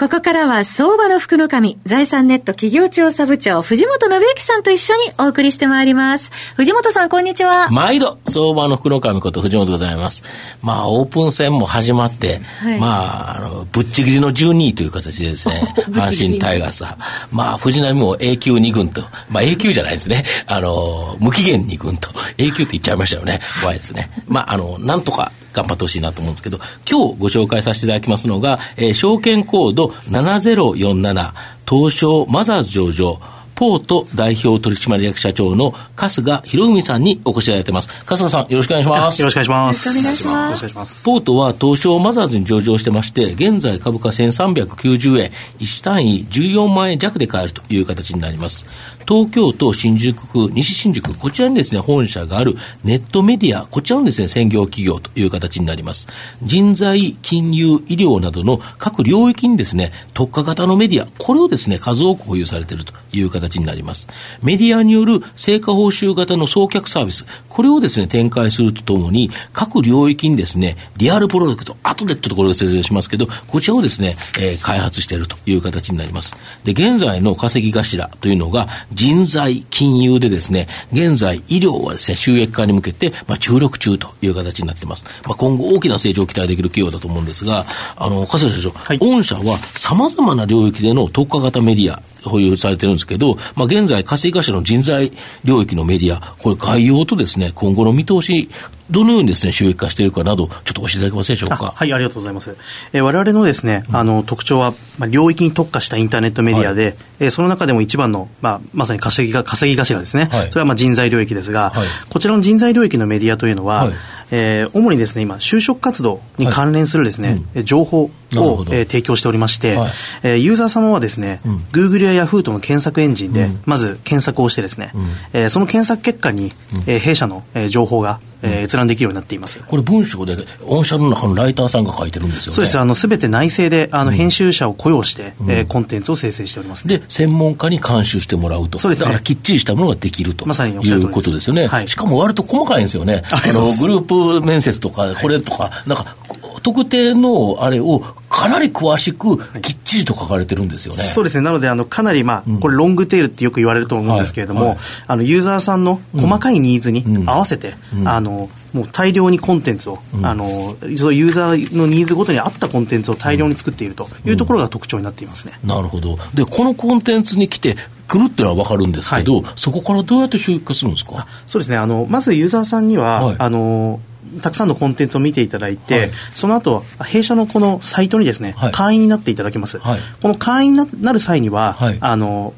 ここからは相場の福の神、財産ネット企業調査部長、藤本信之さんと一緒にお送りしてまいります。藤本さん、こんにちは。毎度、相場の福の神こと藤本でございます。まあ、オープン戦も始まって、はい、まあ、あの、ぶっちぎりの12位という形でですね、阪神タイガースは、まあ、藤波も A 級2軍と、まあ、A 級じゃないですね、あの、無期限2軍と、A 級って言っちゃいましたよね。怖いですね。まあ、あの、なんとか、頑張ってほしいなと思うんですけど、今日ご紹介させていただきますのが、えー、証券コード7047、東証マザーズ上場、ポート代表取締役社長の春日博文さんにお越しいただいてます。春日さん、よろしくお願いします。よろしくお願いします。よろしくお願いします。ポートは東証マザーズに上場してまして、現在株価1390円、1単位14万円弱で買えるという形になります。東京都新宿区、西新宿、こちらにですね、本社があるネットメディア、こちらのですね、専業企業という形になります。人材、金融、医療などの各領域にですね、特化型のメディア、これをですね、数多く保有されているという形になります。メディアによる成果報酬型の送客サービス、これをですね、展開するとともに、各領域にですね、リアルプロダクト、後でちょっとこれを説明しますけど、こちらをですね、えー、開発しているという形になります。で、現在の稼ぎ頭というのが、人材、金融でですね、現在医療はですね、収益化に向けて、まあ、注力中という形になっています。まあ、今後大きな成長を期待できる企業だと思うんですが、あの、加瀬社長、はい、御社は様々な領域での特化型メディア、保有されてるんですけど、まあ、現在、稼ぎ頭の人材領域のメディア、これ概要とですね、今後の見通し、どのようにですね、収益化しているかなど、ちょっと教えていただけますでしょうか？はい、ありがとうございます。えー、我々のですね、あの、特徴は、まあ、領域に特化したインターネットメディアで、はい、えー、その中でも一番の、まあ、まさに稼ぎが、稼ぎ頭ですね。はい、それはまあ人材領域ですが、はい、こちらの人材領域のメディアというのは、はい、えー、主にですね、今、就職活動に関連するですね、うん、情報を、えー、提供しておりまして、はい、えー、ユーザー様はですね、うん、Google や Yahoo との検索エンジンで、まず検索をしてですね、うん、えー、その検索結果に、えー、弊社の、えー、情報が、えー、閲覧できるようになっています。これ文章で、御社の中のライターさんが書いてるんですよね。そうです。あの、すべて内政で、あの、編集者を雇用して、うん、えー、コンテンツを生成しております、ね、で、専門家に監修してもらうと。そうです、ね、だからきっちりしたものができると。まさにいうことですよね。はい、しかも割と細かいんですよね。あの、グループ面接とか、これとか、はい、なんか、特定のあれをかなり詳しく、きっちりと書かれてるんですよね。そうですね。なので、あの、かなり、まあ、これ、ロングテールってよく言われると思うんですけれども、はいはい、あの、ユーザーさんの細かいニーズに合わせて、うん、あの、もう大量にコンテンツを、うん、あの、ユーザーのニーズごとに合ったコンテンツを大量に作っているというところが特徴になっていますね。うん、なるほど。で、このコンテンツに来て、来るっていうのは分かるんですけど、はい、そこからどうやって収益化するんですか？そうですね。あの、まずユーザーさんには、はい、あの、たくさんのコンテンツを見ていただいて、はい、その後弊社のこのサイトにですね、はい、会員になっていただけます、はい、この会員になる際には、あの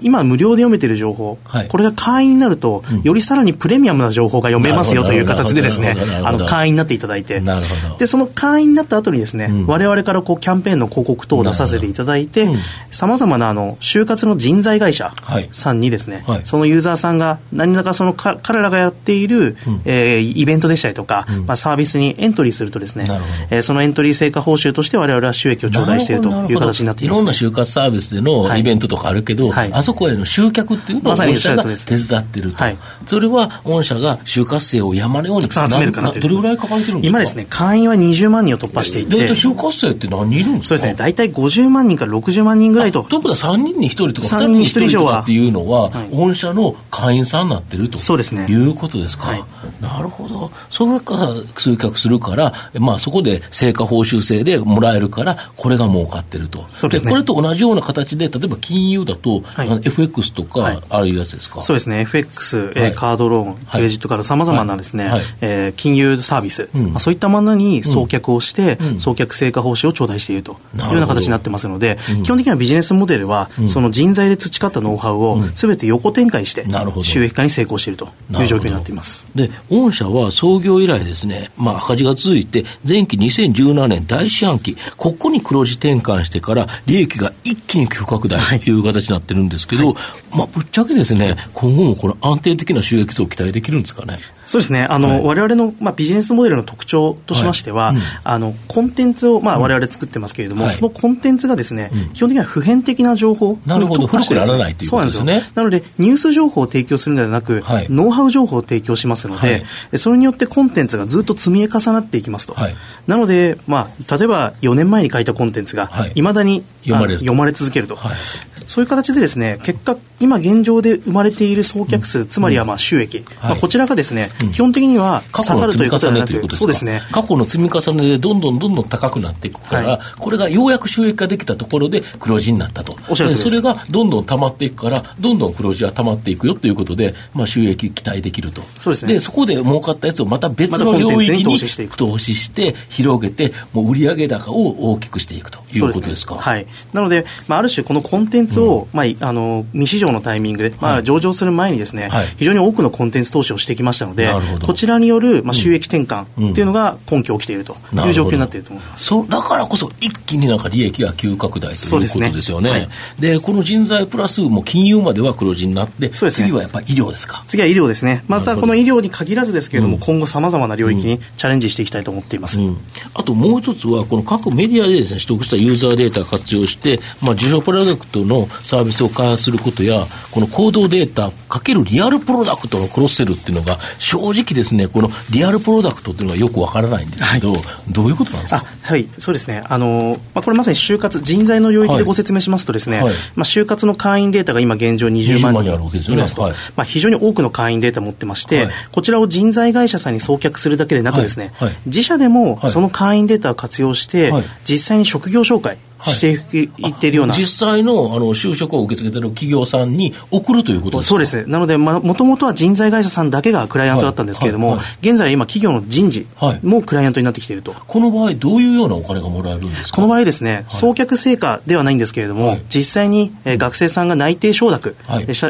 今無料で読めている情報、はい、これが会員になると、うん、よりさらにプレミアムな情報が読めますよという形でですね、あの会員になっていただいて、でその会員になった後にですね、うん、我々からこうキャンペーンの広告等を出させていただいて、さまざまなあの就活の人材会社さんにですね、はい、そのユーザーさんが何らかそのか彼らがやっている、うん、えー、イベントでしたりとか、うん、まあ、サービスにエントリーするとですね、えー、そのエントリー成果報酬として我々は収益を頂戴しているという形になっています、ね、いろんな就活サービスでのイベントとかあるけど、はい、あそこへの集客っていうのを御社が手伝ってると、はい、それは御社が就活生を山のように集めるかなどれぐらいかかれてるんですか？今ですね、会員は20万人を突破していて、大体就活生って何人いるんですか？そうですね、大体50万人から60万人ぐらいと。ということは3人に1人とか2人に1人とかっていうのは、御社の会員さんになってると。そうです、ね、いうことですか？はい、なるほど。それから集客するから、まあ、そこで成果報酬制でもらえるから、これが儲かってると。そうですね、これと同じような形で、例えば金融だと、はい、FX とか、ああいうやつですか？そうですね、FX、えー、カードローン、クレジットカード、さまざまなですね、はい、えー、金融サービス、うん、まあ、そういったものに送客をして、うん、送客成果報酬を頂戴しているというような形になってますので、うん、基本的にはビジネスモデルは、その人材で培ったノウハウをすべて横展開して、収益化に成功しているという状況になっています。で御社は創業以来ですね、まあ、赤字が続いて、前期2017年第四半期、ここに黒字転換してから、利益が一気に急拡大という形になってるんですですけど、はい、まあ、ぶっちゃけですね、今後もこの安定的な収益増を期待できるんですかね。そうですね、あの、はい、我々の、まあ、ビジネスモデルの特徴としましては、はいうん、あのコンテンツを、まあ、我々作ってますけれども、うん、そのコンテンツがですね、うん、基本的には普遍的な情報なるほど、古くならないということですね。なので、ニュース情報を提供するのではなく、はい、ノウハウ情報を提供しますので、それによってコンテンツがずっと積み重なっていきますと。なので、まあ、例えば4年前に書いたコンテンツが、い。まだに読まれ読まれ続けると。そういう形でですね、結果、今現状で生まれている送客数、うん、つまりはまあ収益、うんまあ、こちらがですね、うん、基本的には下がるということではなく、そうですね。過去の積み重ねでどんどんどんどん高くなっていくから、はい、これがようやく収益ができたところで黒字になったと。それがどんどん溜まっていくから、どんどん黒字は溜まっていくよということで、まあ収益期待できると。そうですね。で、そこで儲かったやつをまた別の領域に投資して、広げて、もう売上高を大きくしていくということですか？すね、はい。なので、まあある種このコンテンツを、まああの未市場のタイミングで、まあ、上場する前にですね、はい、非常に多くのコンテンツ投資をしてきましたので、こちらによる、まあ、収益転換というのが根拠起きているという状況になっていると思います、そうだからこそ、一気になんか利益が急拡大ということですよね。で、この人材プラス、も金融までは黒字になって、ね、次はやっぱり医療ですか？次は医療ですね。またこの医療に限らずですけれども、うん、今後、さまざまな領域にチャレンジしていきたいと思っています、うん、あともう一つは、この各メディアでです、ね、取得したユーザーデータを活用して、まあ、受賞プロダクトのサービスを開発することや、この行動データかけるリアルプロダクトのクロスセルっていうのが、正直ですね、このリアルプロダクトっていうのがよくわからないんですけど、はい、どういうことなんですか？はい、そうですね。あの、まあ、これまさに就活、人材の領域でご説明しますとですね、はい、まあ、就活の会員データが今現状20万人いますと、はい、まあ、非常に多くの会員データを持ってまして、こちらを人材会社さんに送客するだけでなくですね、自社でもその会員データを活用して、実際に職業紹介、していっているような、実際のあの就職を受け付けてる企業さんに送るということですそうです、なので、もともとは人材会社さんだけがクライアントだったんですけれども、はい。はい。はい、現在、今、企業の人事もクライアントになってきていると、この場合、どういうようなお金がもらえるんですか？この場合ですね、送客成果ではないんですけれども、実際に、えー、学生さんが内定承諾、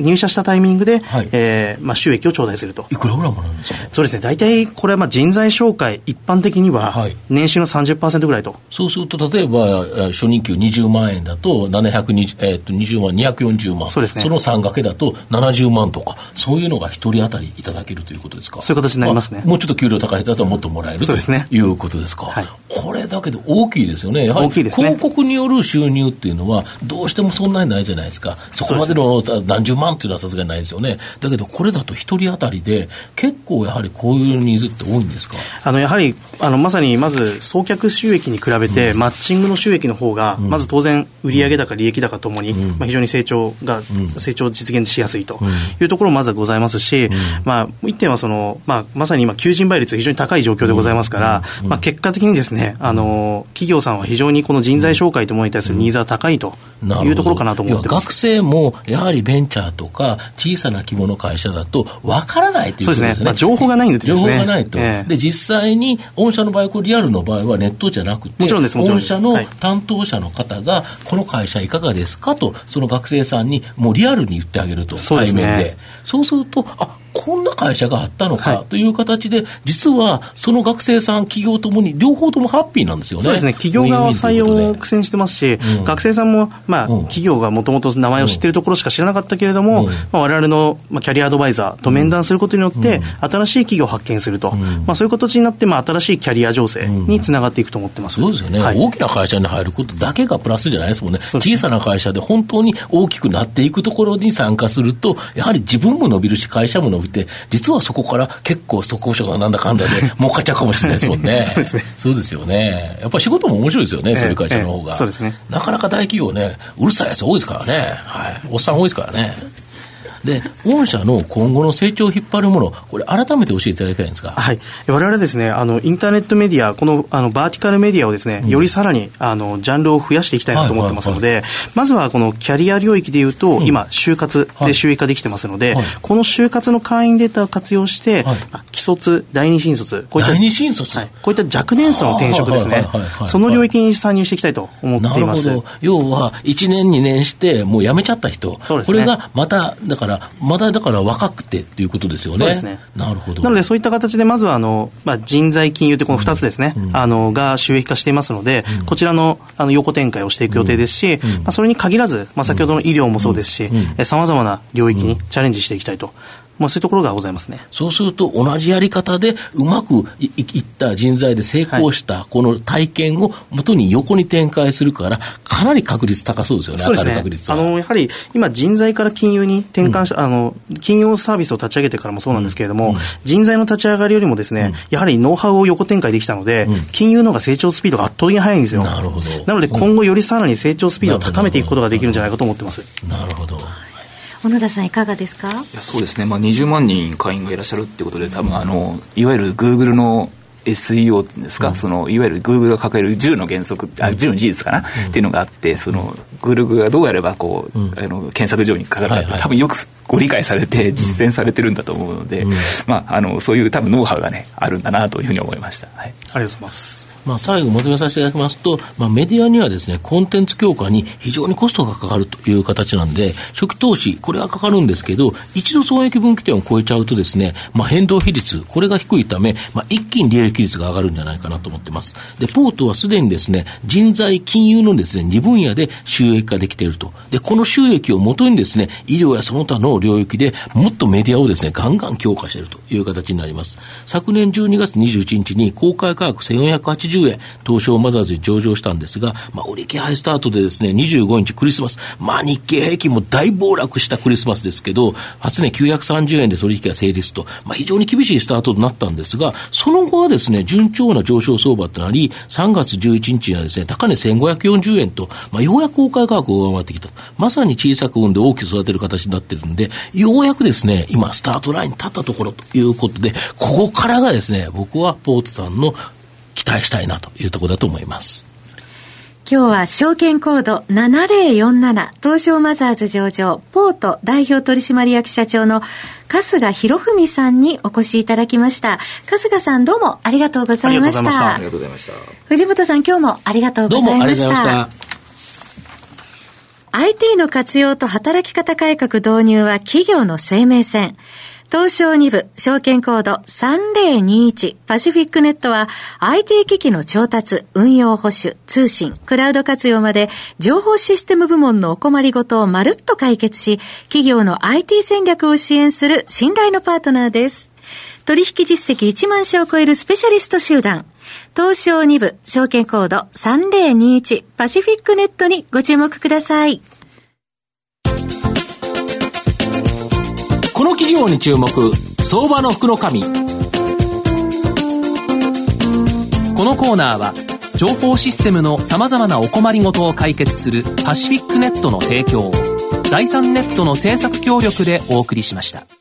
入社したタイミングで、はい、えー、まあ、収益を頂戴すると。いくらぐらいもらえるんですか？そうですね、大体これはまあ人材紹介、一般的には年収の30%ぐらいと。そうすると、例えば初任給20万円円だと720、えー、と20万、240万。そ、ね、その3掛けだと70万とか、そういうのが1人当たりいただけるということですか？そういう形になりますね。もうちょっと給料高い人だともっともらえるということですか？はい、これだけで大きいですよね。やはり広告による収入っていうのは、どうしてもそんなにないじゃないですか。そこまでの何十万っていうのはさすがにないですよね。だけど、これだと1人当たりで、結構やはりこういうニーズって多いんですか？あのやはりあのまさにまず送客収益に比べて、うん、マッチングの収益の方が、まず当然売上高、利益高ともに、まあ、非常に成長が、成長実現しやすいというところもまずはございますし、まあ、一点はその、まあ、まさに今、求人倍率、非常に高い状況でございますから、まあ、結果的にですねあのの企業さんは非常にこの人材紹介というものに対するニーズは高いというところかなと思って学生もやはりベンチャーとか、小さな規模の会社だと、分からないということですね。すねまあ、情報がないんですね。情報がないと。えー、で、実際に、御社の場合、リアルの場合はネットじゃなくて。御社の担当者の方が、この会社いかがですかと、その学生さんにもうリアルに言ってあげると、対面で。そうすると、あこんな会社があったのかという形で、実はその学生さん、企業ともに、両方ともハッピーなんですよね。そうですね、企業側は採用を苦戦してますし、うん、学生さんも、まあ、うん、企業がもともと名前を知っているところしか知らなかったけれども、うん。まあ、我々の、まあ、キャリアアドバイザーと面談することによって、新しい企業を発見すると、まあ、そういう形になって、まあ、新しいキャリア情勢につながっていくと思ってます、そうですよね、はい、大きな会社に入ることだけがプラスじゃないですもんね、小さな会社で本当に大きくなっていくところに参加すると、やはり自分も伸びるし、会社も伸びて、実はそこから結構、ストックオプションがなんだかんだで 儲かっちゃうかもしれないですもんね。そうですね。そうですよね。やっぱり仕事も面白いですよね、そういう会社の方が。そうですね。なかなか大企業ね、うるさいやつ多いですからね。はい。おっさん多いですからね。で、御社の今後の成長を引っ張るもの、これ、改めて教えていただきたいんですか？はい、われわれですね、あのインターネットメディア、このあのバーティカルメディアをですね、よりさらにあのジャンルを増やしていきたいなと思ってますので、まずはこのキャリア領域でいうと、うん、今、就活で収益化できてますので、はい、この就活の会員データを活用して、はい、既卒、第二新卒、こういった第二新卒、はい、こういった若年層の転職ですね、その領域に参入していきたいと思っています。要は、1年、2年して、もう辞めちゃった人、ね、これがまた、だから、ら、まだだから若くてっていうことですよね。ね。なるほど。なので、そういった形で、まずは、あの、まあ、人材金融ってこの2つですね、うん、あの、が収益化していますので、うん、こちらの、あの、横展開をしていく予定ですし、まあ、それに限らず、まあ、先ほどの医療もそうですし、さまざまな領域にチャレンジしていきたいとまあ、そういうところがございますね。そうすると、同じやり方でうまくいいった人材で成功した、この体験をもとに横に展開するから、かなり確率高そうですよね、そうですね。確率あのやはり今、人材から金融に転換し、うん、あの金融サービスを立ち上げてからもそうなんですけれども、うん、人材の立ち上がりよりもですね、うん、やはりノウハウを横展開できたので、金融の方が成長スピードが圧倒的に速いんですよ。なるほど。なので今後よりさらに成長スピードを高めていくことができるんじゃないかと思ってます。なるほど小野田さんいかがですか？いやそうですね、まあ、20万人会員がいらっしゃるってことで多分あのいわゆるグーグルの SEO っていうんですか、うん、そのいわゆるグーグルが掲げる10の原則、あ10の事実かな、うん、っていうのがあって、そのグーグルがどうやればこう、うん、あの検索上にかかるかって、はいはい、多分よくご理解されて実践されてるんだと思うので、まあ、あのそういう多分ノウハウがねあるんだなというふうに思いました。はい、ありがとうございます。まあ、最後まとめさせていただきますと、まあ、メディアにはですね、コンテンツ強化に非常にコストがかかるという形なんで、初期投資、これはかかるんですけど、一度損益分岐点を超えちゃうとですね、まあ、変動比率、これが低いため、まあ、一気に利益率が上がるんじゃないかなと思ってます。で、ポートはすでにですね、人材、金融のですね、2分野で収益化できていると。で、この収益をもとにですね、医療やその他の領域でもっとメディアをですね、ガンガン強化しているという形になります。昨年12月21日に公開価格1480円、東証マザーズに上場したんですが、まあ、売り気配スタートでですね、25日クリスマス、まあ、日経平均も大暴落したクリスマスですけど、初値930円で取引が成立と、まあ、非常に厳しいスタートとなったんですが、その後はですね、順調な上昇相場となり、3月11日にはですね、高値1540円と、まあ、ようやく公開価格を上回ってきた。まさに小さく産んで大きく育てる形になってるんで、ようやくですね、今、スタートラインに立ったところということで、ここからがですね、僕はポートさんの期待したいなというところだと思います。今日は証券コード7047東証マザーズ上場ポート代表取締役社長の春日博文さんにお越しいただきました。春日さんどうもありがとうございました。ありがとうございました。藤本さん今日もありがとうございました。どうもありがとうございました。IT の活用と働き方改革導入は企業の生命線。東証2部、証券コード3021パシフィックネットは IT 機器の調達、運用保守、通信、クラウド活用まで情報システム部門のお困りごとをまるっと解決し、企業の IT 戦略を支援する信頼のパートナーです。取引実績1万社を超えるスペシャリスト集団。東証2部、証券コード3021パシフィックネットにご注目ください。この企業に注目相場の福の神このコーナーは情報システムのさまざまなお困りごとを解決するパシフィックネットの提供を財産ネットの政策協力でお送りしました。